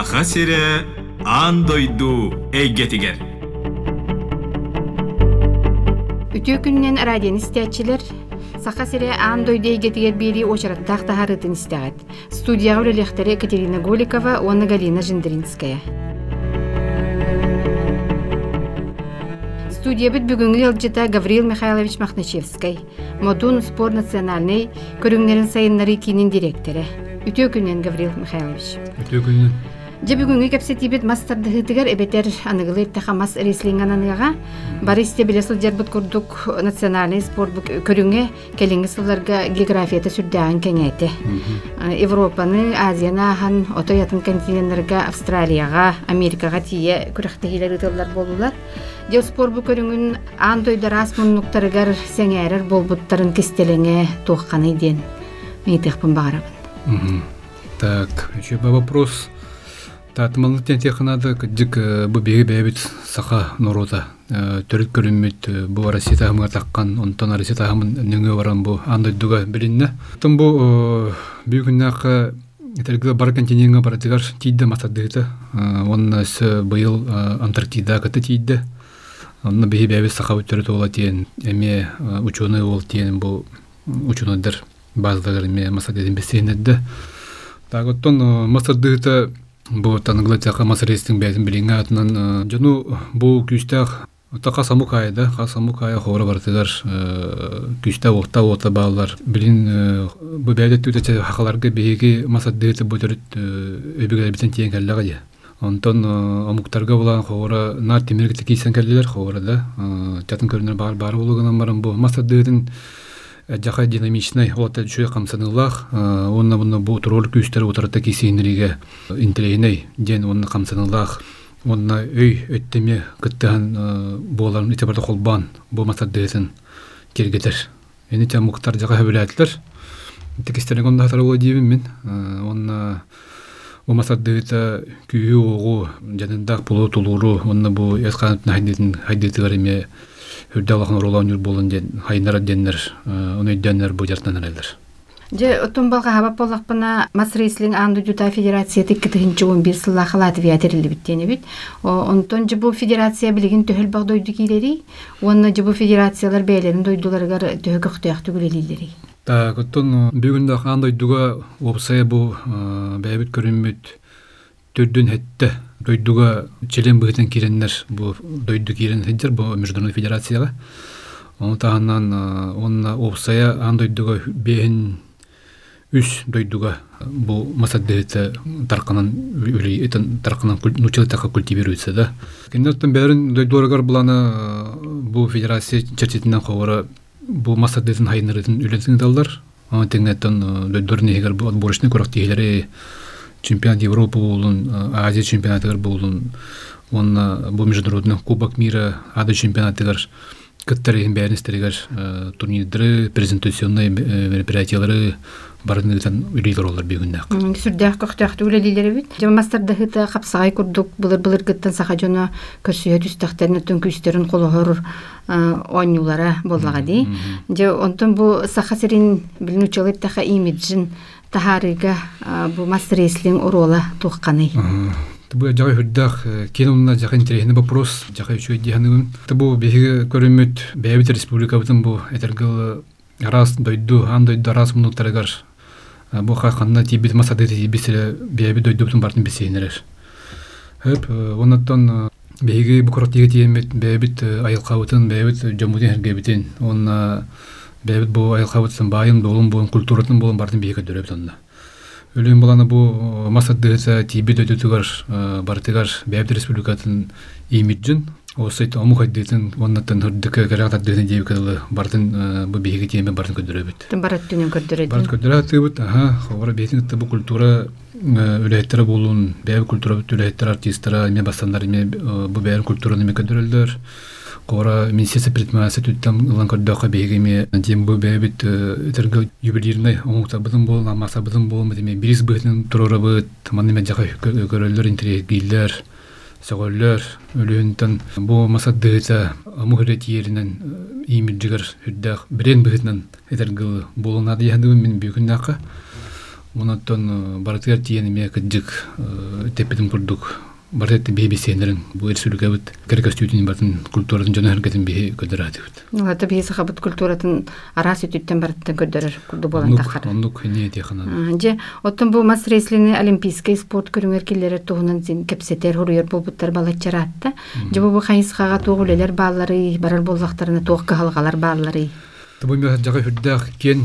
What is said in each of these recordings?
Саха сире андойду эйгетигер. Үтүү күннен радион истәчилер Саха сире аан дойдей гетигер бири тахарытын истәгәт. Студияга үлелехтере Екатерина Голикова, Онна Галина Жиндринская. Студия бит бүгүнгү ялжыта Гавриил Михайлович Махначевский, Модун спорт национальный көрүңнерин сайыннары кинин директоры. Үтөө күннен Гавриил Михайлович. Күннен. Же бүгүнгү кепсетибит мастарды хытыгар эбетер аныгылы иттаха мас реслинг ананыга Баристе билесил жарбыт курдук национальный спорт бук көрүңө келинги сылларга географията сүрдәгән кеңәйте. Европаны, Азияны ахан, ото ятын континентларга, Австралияга, Америкага тие күрәхтәһиләр ытыллар булдылар. Же спорт бу көрүңүн ан тойдар ас муннуктарыгар сеңәрер болбуттарын кистелеңе туакканы ден. Мейтехпен багарабын. Мгм. Так, еще бы вопрос. Татымалы технада дик бу беге бәбит саха норота. Төрөт көрүммөт бу Россия тагымга таккан, онтон Россия тагымын нөңө баран бу андай дуга билинне. Тон бу бүгүннакы Этергілі бар континентге баратыгар тиидде матадыгыта. Онна сө быйыл Антарктида кыты тиидде. Онна беги бәбі саха өттөрі тола тиен, эме ученый ол тиен бу ученыйдар баздагар эме масадедин бесейнедде. Так оттон масадыгыта бу таныгла тяка масарестин бәйтин билинге атынан жону бу күстәх Ота қасаму кайда, қасаму кая хора бартыгар күстә оқта ота балалар. Билин бу бәйдә түтә хакаларга беге масадыгыта бу төрөт өбүгә битен тиен каллага я. Онтон амуктарга булан хора нар тимирге кийсен келдилер хора да. Татын көрүнөр бар бар булганан барам бу масадыгытын жака динамичный ота чуй камсанылах онна бунна бу турол күстер утарта кисенриге интелейней ден онна камсанылах онна өй өттеме кыттыхан боларын итебарда холбан бу масадыгытын киргетер. Эни те муктар жака хөбүләтләр. Текестерин онда хатар боло дибин мен. Онна бу масадыгыта күйү огу жанында пулу тулуру онна бу эсканытын хайдытын хайдытыгар эме хүрдө алахан ролан юр болун ден хайнара деннер оны деннер бу жартан элер. Же оттон балга хабап боллакпына мас рейслинг анду жута федерация тиккитинчи он бир сыллаха Латвия терилди биттени бит. Онтон же бу федерация билигин төхөл баг дойду килери, онна же бу федерациялар бээлерин дойдуларгар төхөк төхөк түгүлелилери. Так, оттон бүгүндө андай дуга опсая бу бәбит көрүнмөт төрдүн хетте дойдуга челен быгытын киреннер бу дойду кирен хеджер бу международный федерацияга. Оны тағаннан онна опсая андойдуга бehen үс дойдуга бу масаддыты тарканан үли этен тарканан нучыл така культивируется да. Кендеттен бәрін дойдуаргар буланы бу федерация чертитинен ховара бу масаддытын хайнырытын үлетин далдар. Аны теңнеттен дойдуар нехигер бу отборочный курак тегелери чемпионат Европы болун, Азия чемпионатыгар болун, онна бу международный кубок мира, ада чемпионатыгар кыттарыгын бәрін істерігер турнирдері, презентационный мероприятиялары барын гытан үлейлер олар бегүннәк. Сүрдәк көктәк түгелеләре бит. Җама мастарда хыта капсагай курдук, булыр булыр гыттан саха жона көрсөй түстәхтәрне төн күстерин колохор онюлара боллага ди. Же онтон бу саха серин билнүчелеп таха имиджин тахарыга бу мастер реслинг урола тухканы. Бу жагы хүрдах киномна жагы интересный вопрос, жагы үчү дияным. Бу беге көрүмөт Бәбит республикабытын бу этергел раз дойду, ан дойду раз мунуктарыгар. Бу хакында тибит масады тибиселе Бәбит дойду бутун бартын бесейнерер. Хөп, онаттан беге бу корот диге тиемет Бәбит айылкабытын, Бәбит жомуден хергебитин. Онна Бәбит бу айылкабытын байын болун болун культуратын болун бартын беге дөрөп тонда. Өлүм баланы бу масаддыса тиби дөтүгөр бартыгар Бәбит республикатын имиджин осыйт ому хайдытын оннаттан хырдык карагат дыны дип кылы бартын бу биги теме бартын көдөрөбүт. Тын барат түнен көрдөрөт. Барт көдөрөт аха, ховара бетин bu культура үләйттәре болун, Бәбит культура үләйттәр артистлар, эме басандар эме бу бәйрәм культураны эме көдөрөлдөр. Кора Министерство предпринимательства там лан көрдөкө бегеме дем бу бебит этергел юбилейный оңута быдын бол амаса быдын бол деме бирис бытын турорабыт маны мен жага көрөлөр интерегиллер сөгөллөр өлүнтөн бу масадыта амухрет yerинен имиджигер хүддах брен бытынан этергел болуна дияндым мен бүгүннака онотон барытыгар тиен эме кыджык теппитим курдук барытты бии бисенерин бу эрсүлүгөбүт керекестүүтүн батын культуратын жана хергетин бии көдөрөтүбүт Олата бейсі қабыт культуратын арас үтіттен барыттан көрдөрөр курду болан тахар. онук не тиехана Же, оттон бу мас рейслини олимпийский спорт көрүңөр киллери туһунан син кепсетер хуруйор болбуттар балачаратта. Же бу хайысхага тугулелер баалары, барар боллактарына туох кахалгалар баалары. Табы мен жага хүрдәк кен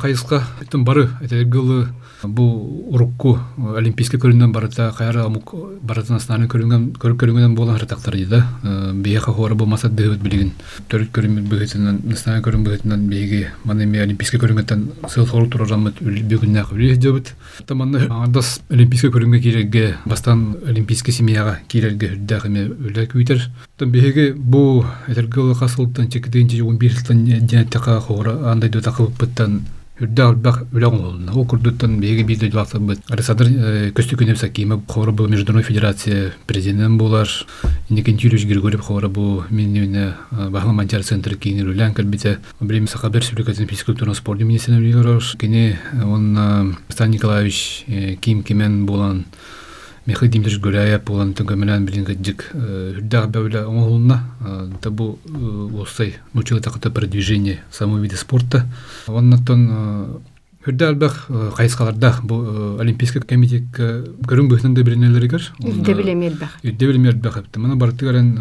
кайыска тем бары этергылы бу урукку олимпийский көрүнгөн барыта кайра амук баратын аснаны көрүнгөн көрүп көрүнгөн болгон хартактар дида бие хохора болмаса дыбыт билигин. Төрүт көрүм бөгөтүнөн аснаны көрүм бөгөтүнөн биеге мана эми олимпийский көрүнгөндөн сыл сору турарамыт бүгүннә көле дебит таманны андас олимпийский көрүнгө кирерге бастан олимпийский семьяга кирерге хүрдәк эме үле күйтер тем биеге бу этергылы касылтан чекдинчи 11 жылдан жентека хора андай да такылыптан үрдә албак үләң олна о курдуттан беге биде җласы бит арсадыр көстү күнем сакима хора бу международный федерация президент булар инекен юриш григорьев хора бу минне бахла манчар центр кинер үләң калбите время сахабер республикасы физкультурный спорт министры Вилорош кине он Стан Николаевич Ким Кимен булан Михаил Димитрович Гуляев болан төнгөмөнөн билин гыджик үрдәг бәүлә оңолуна та бу осай научила такое продвижение самого вида спорта оннан үрдәг бәх кайыскаларда бу олимпийский комитет көрүн бөхнәндә биленелергер Үлде билемел бах. үрдә билемер бәх мана бартыгарын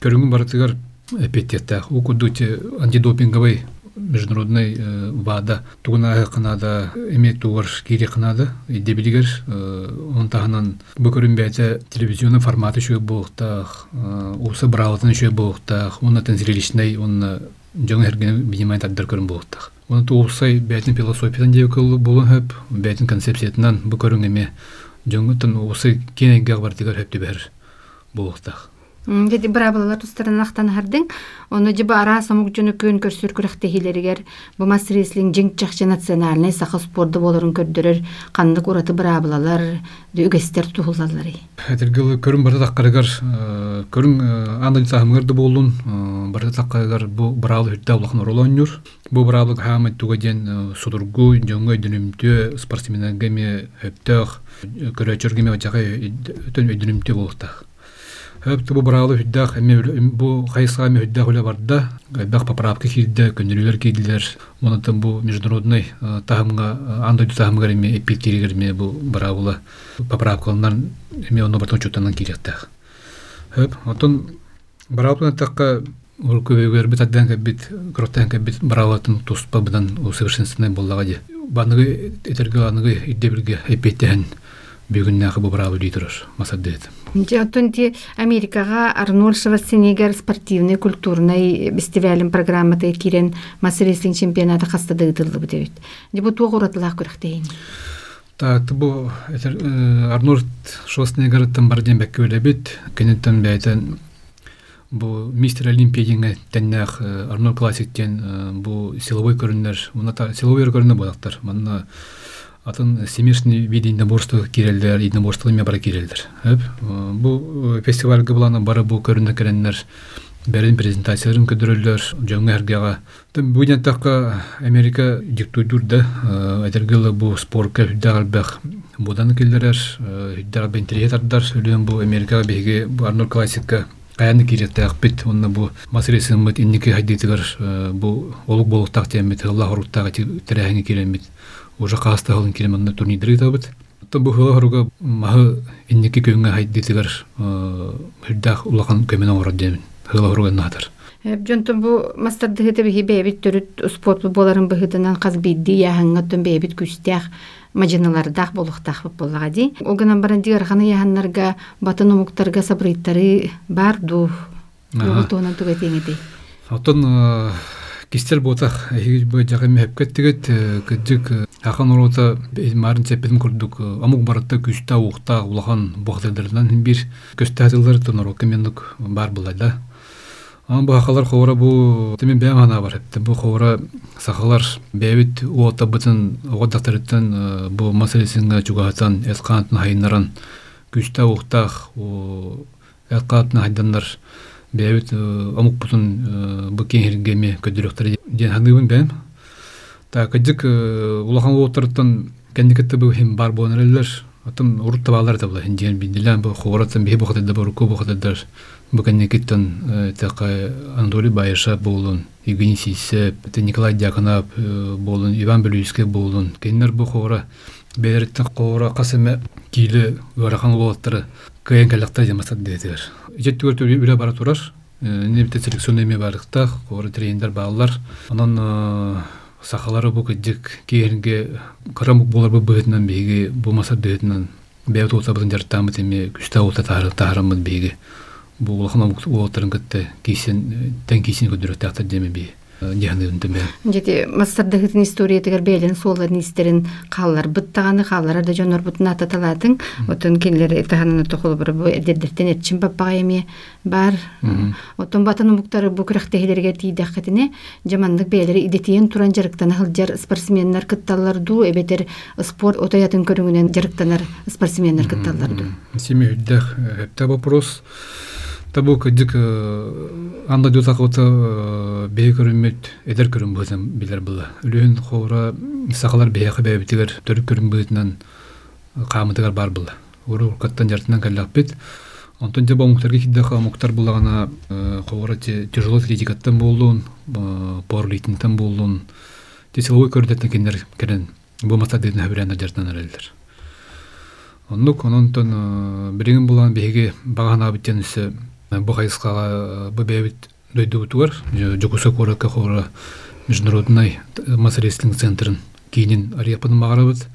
көрүнгөн бартыгар эпитетта укудути антидопинговый международный э, ВАДА. Тугуна кынада эме тугар кири кынада дебилигер он таханан бу көрүнбәте телевизионный форматы шуе болуктах усы браутын шуе болуктах оннатын зрелищный онна жаңы hergen бинимай таддар көрүн болуктах. Оны туусай бәтин философиядан деп кылы болун хөп бәтин концепциятынан бу көрүн эме жаңытын усы кенеге бар дигер хөп дебер болуктах. Деди брабалар тустаран ахтан хардың, оны жыба ара самук жөні көн көрсүр күрәхте хилеригер, бу мас реслинг жиң чакчы национальный сахы спорды болорун көрдөрөр, кандык ураты брабалар, үгестер тухулалары. Этергел көрүн барды таккарыгар көрүн андай сахмырды болун барды таккарыгар бу бралы хүтtä улахан оролоннур бу бралы хамат тугаден судургу жоңгой дүнүмтө спортсменгеме хөптөх көрөчөргеме жага өтөн өдүнүмтө болуктах Хөп бу бралы хүддах эме бу хайсга эме хүддах үле барда бак поправка кирде көнүлөр кирдилер монотон бу международный тахымга андай тахымга эме эпиктеригер эме бу бравула поправкалардан эме оно батон чутанан киректах хөп отон бравула такка ул көбөгөр бит аддан кабит кроттан кабит браватын туспа бидан усовершенствованный боллага де баныгы этерге аныгы иддебирге эпеттен бүгүннәхы бу браву дитер масаддет Ти Америкага Арнольд Шварценеггер спортивный культурный фестивалин программата кирен мас реслинг чемпионаты хастады дылды бит. Же бу туга уратылак күрәхтейин. Так, бу этер Арнольд Шварценеггерден барден бәккә үле бит, кенеттен бәйтен бу мистер Олимпия дигән тәннәх Арнольд классиктен бу силовой көрүннәр, уна та силовой көрүннәр булактар. Манна атын смешный виде единоборства кирелдер, единоборство эме бара кирелдер. Бу фестивальгә буланы бары бу көрүнә керәннәр бәрен презентацияларын көдөрөлөр жаңы әргеға. Тым бүгін такка америка диктуйдур да әдергелі бу спортка хүддәгәл бәх будан келдерер хүддәгәл бен триетардар үлен бу америкага беге бу арнольд классикка каяны киреттәк бит онна бу масырысын бит инники хадитигер бу олук болуктак темит аллах уруттагы терәһине киремит уже каста халын киременне турнидри табыт то бу хылыгырга махы инники көнгө хадитигер хүддәк улахан көмөнө ород демин хылыгырга натар Жонтон бу мастарды хыты биһи бэбит төрүт спорт боларын быһытынан каз бидди яһаңгаттан бэбит күстях мажыналардах болуктах боллага ди. Огынан баран дигер ханы яһаннарга батын умуктарга сабрыттары бар ду. Йоготонан туга теңеди. Отон кистер ботах хигит бу жагы мепкет тигет кыдык ахан орота марын чепедим курдук амук баратта күстә уукта улахан бохтадырдан бир көстәтылар тонор кемендук бар булайда. Ан бу хакалар хора бу темен бәм ана бар хәтта бу хора сахалар бәбит уота бутын угадактырыттан бу маселесинга чугатан эскантын хайнаран күстә уктах у эскантын хайдандар бәбит амук бутын бу кеңергеме көдүрөктөр ден ханыбын бәм та кыдык улахан уоттырыттан кендикетте бу хим бар бонерлер атым урут табалар да була хиндиен биндилен бу хоратын бе бохат да бу ку бохат да бу кендикеттен така Анатолий Байша болун Евгений Сисеп, Николай Дьяконов болун Иван Белюйский болун кеннер бу хора береттен хора касыме киле урахан болоттары кыйын калакта жамасат дедер жеттүгөр төрү үрө бара турар немте селекционный эме барыкта хора тренер баалар анан сахалары бу кыдык кейинге карамык болар бу быһытынан биги бу масар дээтинан бэбит улса бытын жартаамыт эми күстэ улта таарымыт биги бу улахана уолаттарын кытты кийсен тен кийсин көдүрөк таактар деми би дьяхныгынтыме Жети мастардагытын история тегер бээлен суолар нистерин хааллар быттаганы хааллар да жонор бутун ататалатын отон келлер таханын тохол бір бу дердертен этчин паппага эми бар отон батын муктары бу күрәхтәһиләргә тиидәхкәтене жамандык бээлери идетиен туран жарыктан хылжар спортсменнар кытталлар ду эбетер спорт отаятын көрүңүнен жарыктанар спортсменнар кытталлар ду. Семи хүддэх хэпта вопрос. Табу кыдык анда дюта кота бей көрүмөт эдер көрүм бөтен билер була. Үлүн хора сакалар бей хабе битигер төрүк көрүм бөтенен камытыгар бар була. Уру каттан жартынан каллак бит. Онтон жаба муктарга киддеха муктар булагана хора тяжело атлетикаттан болуун, порлитинтен болуун. Те силовой көрдеттен кендер керен бу маса дедин хабирана жартынан аралдыр. Оннук ононтон биригин булан беги багана биттен үсө бу хайскага бу бебит дойдубутугар жокуса корака хора международный массорестлинг центрын кейинин арияпын магарабыт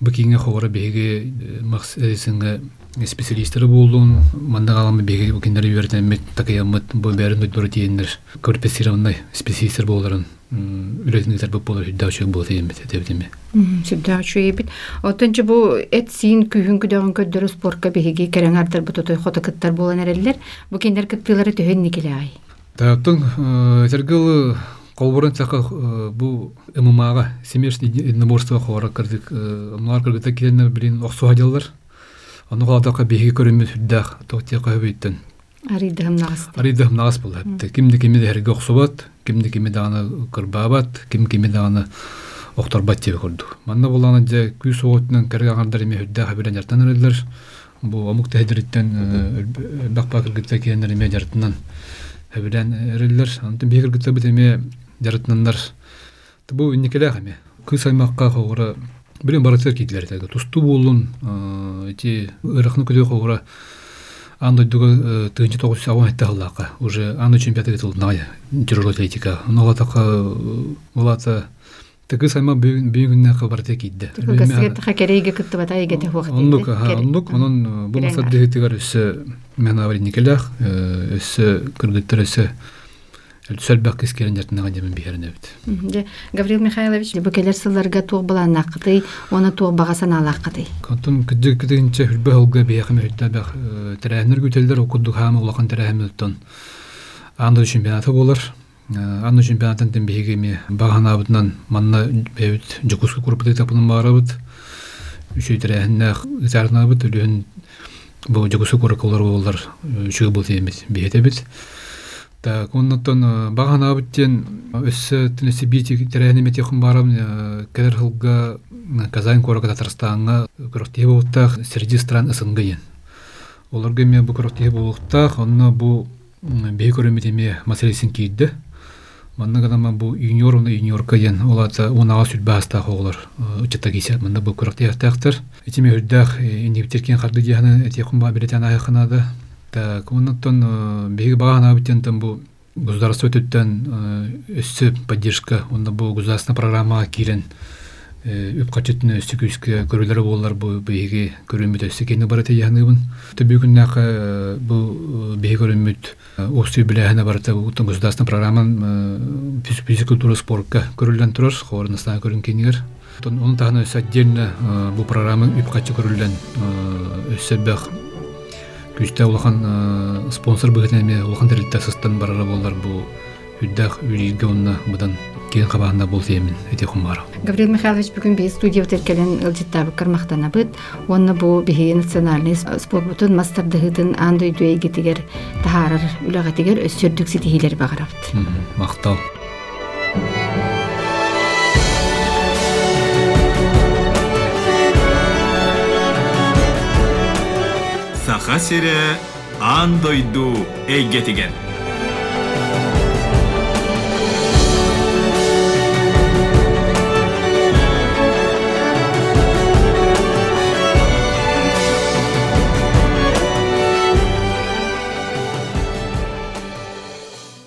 бу кейинге хора беги максесинге специалисттери болуун манда каламы беги киндер бердемет такаямыт бу бәрин дойдура тиендер квалифицированный специалисттер боларын үйрөтүнүктер бу болор хүддаучу болот иймит этебитими Сүрдә чуйбит. Отынчы бу эт син күйүн күдөгөн көддөрү спортка беги керен артыр бу тотой хота кыттар болан эрелер. Бу кендер кыттылары төһөн никеле ай. Таптың тергел колборын цаха бу ММАга семейное единоборство хора кырдык. Мулар кыргыта киленне билин оксу хадялар. Аны калатака беги көрүмү сүрдәх токте кайбыттын. Аридым нагас. Аридым нагас булды. Кимди кимди херге оксубат, Кимди кимди даны кырбабат, ким кимди даны оқтар бат тебе көрдүк. Манна буланы же күй соғытынан кәрге ағандар еме хүдді хабирен жартан өрелдер. Бу амук тәһдириттен өлбәк бакыр гитте киеннер еме жартынан хабирен өрелдер. Антын бекер гитте бит еме жартынандар. Бу никеле хаме. Күй саймакка хогора билен баратер китлер. Тусту болун, эти ырахны көдө хогора анда дуга тыгынчы тогуз аван этте халлака. Уже анда чемпионаты гитилная. Тяжелая атлетика. Нолатака улата Тыгы сайма бүйүгүнне кабарте кидде. Гасгет хакерейге кытты бата егете хуакты. Оннук, ха, оннук, онон бу масат дегетигер өссө мен аварин никелах, өссө кыргыттыр өссө Сөлбәк кескерен жартынага жемин бихерне бит. Гаврил Михайлович, бу келер сылларга туг булан акыты, оны туг багасан алакыты. Кантын кыдык кыдынча хүлбә холга бияхым хүлдә бах тәрәһнер күтелдер окудук хам улакан тәрәһмөттөн. Анда чемпионаты болар. Анны чемпионатын тен бегеме багана бутнан манна бебит жокуску курпты тапынын барабыт. Үшөйтерәһнә зарна бит үлен бу жокуску куркулар болар. Үшөй бул темес бехете бит. Так, оннотон багана биттен өссө тенеси бити терәһне мете хым барам кер хылга Казань корога Татарстанга көрөктө болуктак среди стран СНГ. Оларга ме бу көрөктө болуктак, онно бу бей көрөмөтеме маселесин кийди. Манна гана бу юниорны юниорка ен олата унага сүт баста хоглар учата кисе манна бу көрөктө яктактыр. Этиме хүддах индивидеркен карды жана эти хумба билетен айханада. Так, оннотон беги багана биттен там бу государство өтөттөн өссө поддержка, онда бу государственная программа кирен үп качетне өстүкүскө көрүлөр болар бу беги көрүмүт өссө кени барата яхныбын. Төбүгүннак бу беги көрүмүт осты билэхне барата утун государственная программа физкультура спортка көрүлгөн турар, хорнастан көрүн кенигер. Onun tahna öse отдельно bu programı üp kaçı көрүлгөн өссө бэх күстә улахан спонсор быгытеме улахан терилтә сыстан барара болар бу үддәх үригә онна будан кен кабагында бул темен эти хумара. Гаврил Михайлович бүгүн би студия өткәлен ылжыттабы кармактана бит. Онны бу бихи национальный спорт бутун мастер дыгытын андай дуй гитигер тахарар үләгәтигер өссөрдүк ситихилер багарабыт. Мактал. Хасире андойду эйгетигер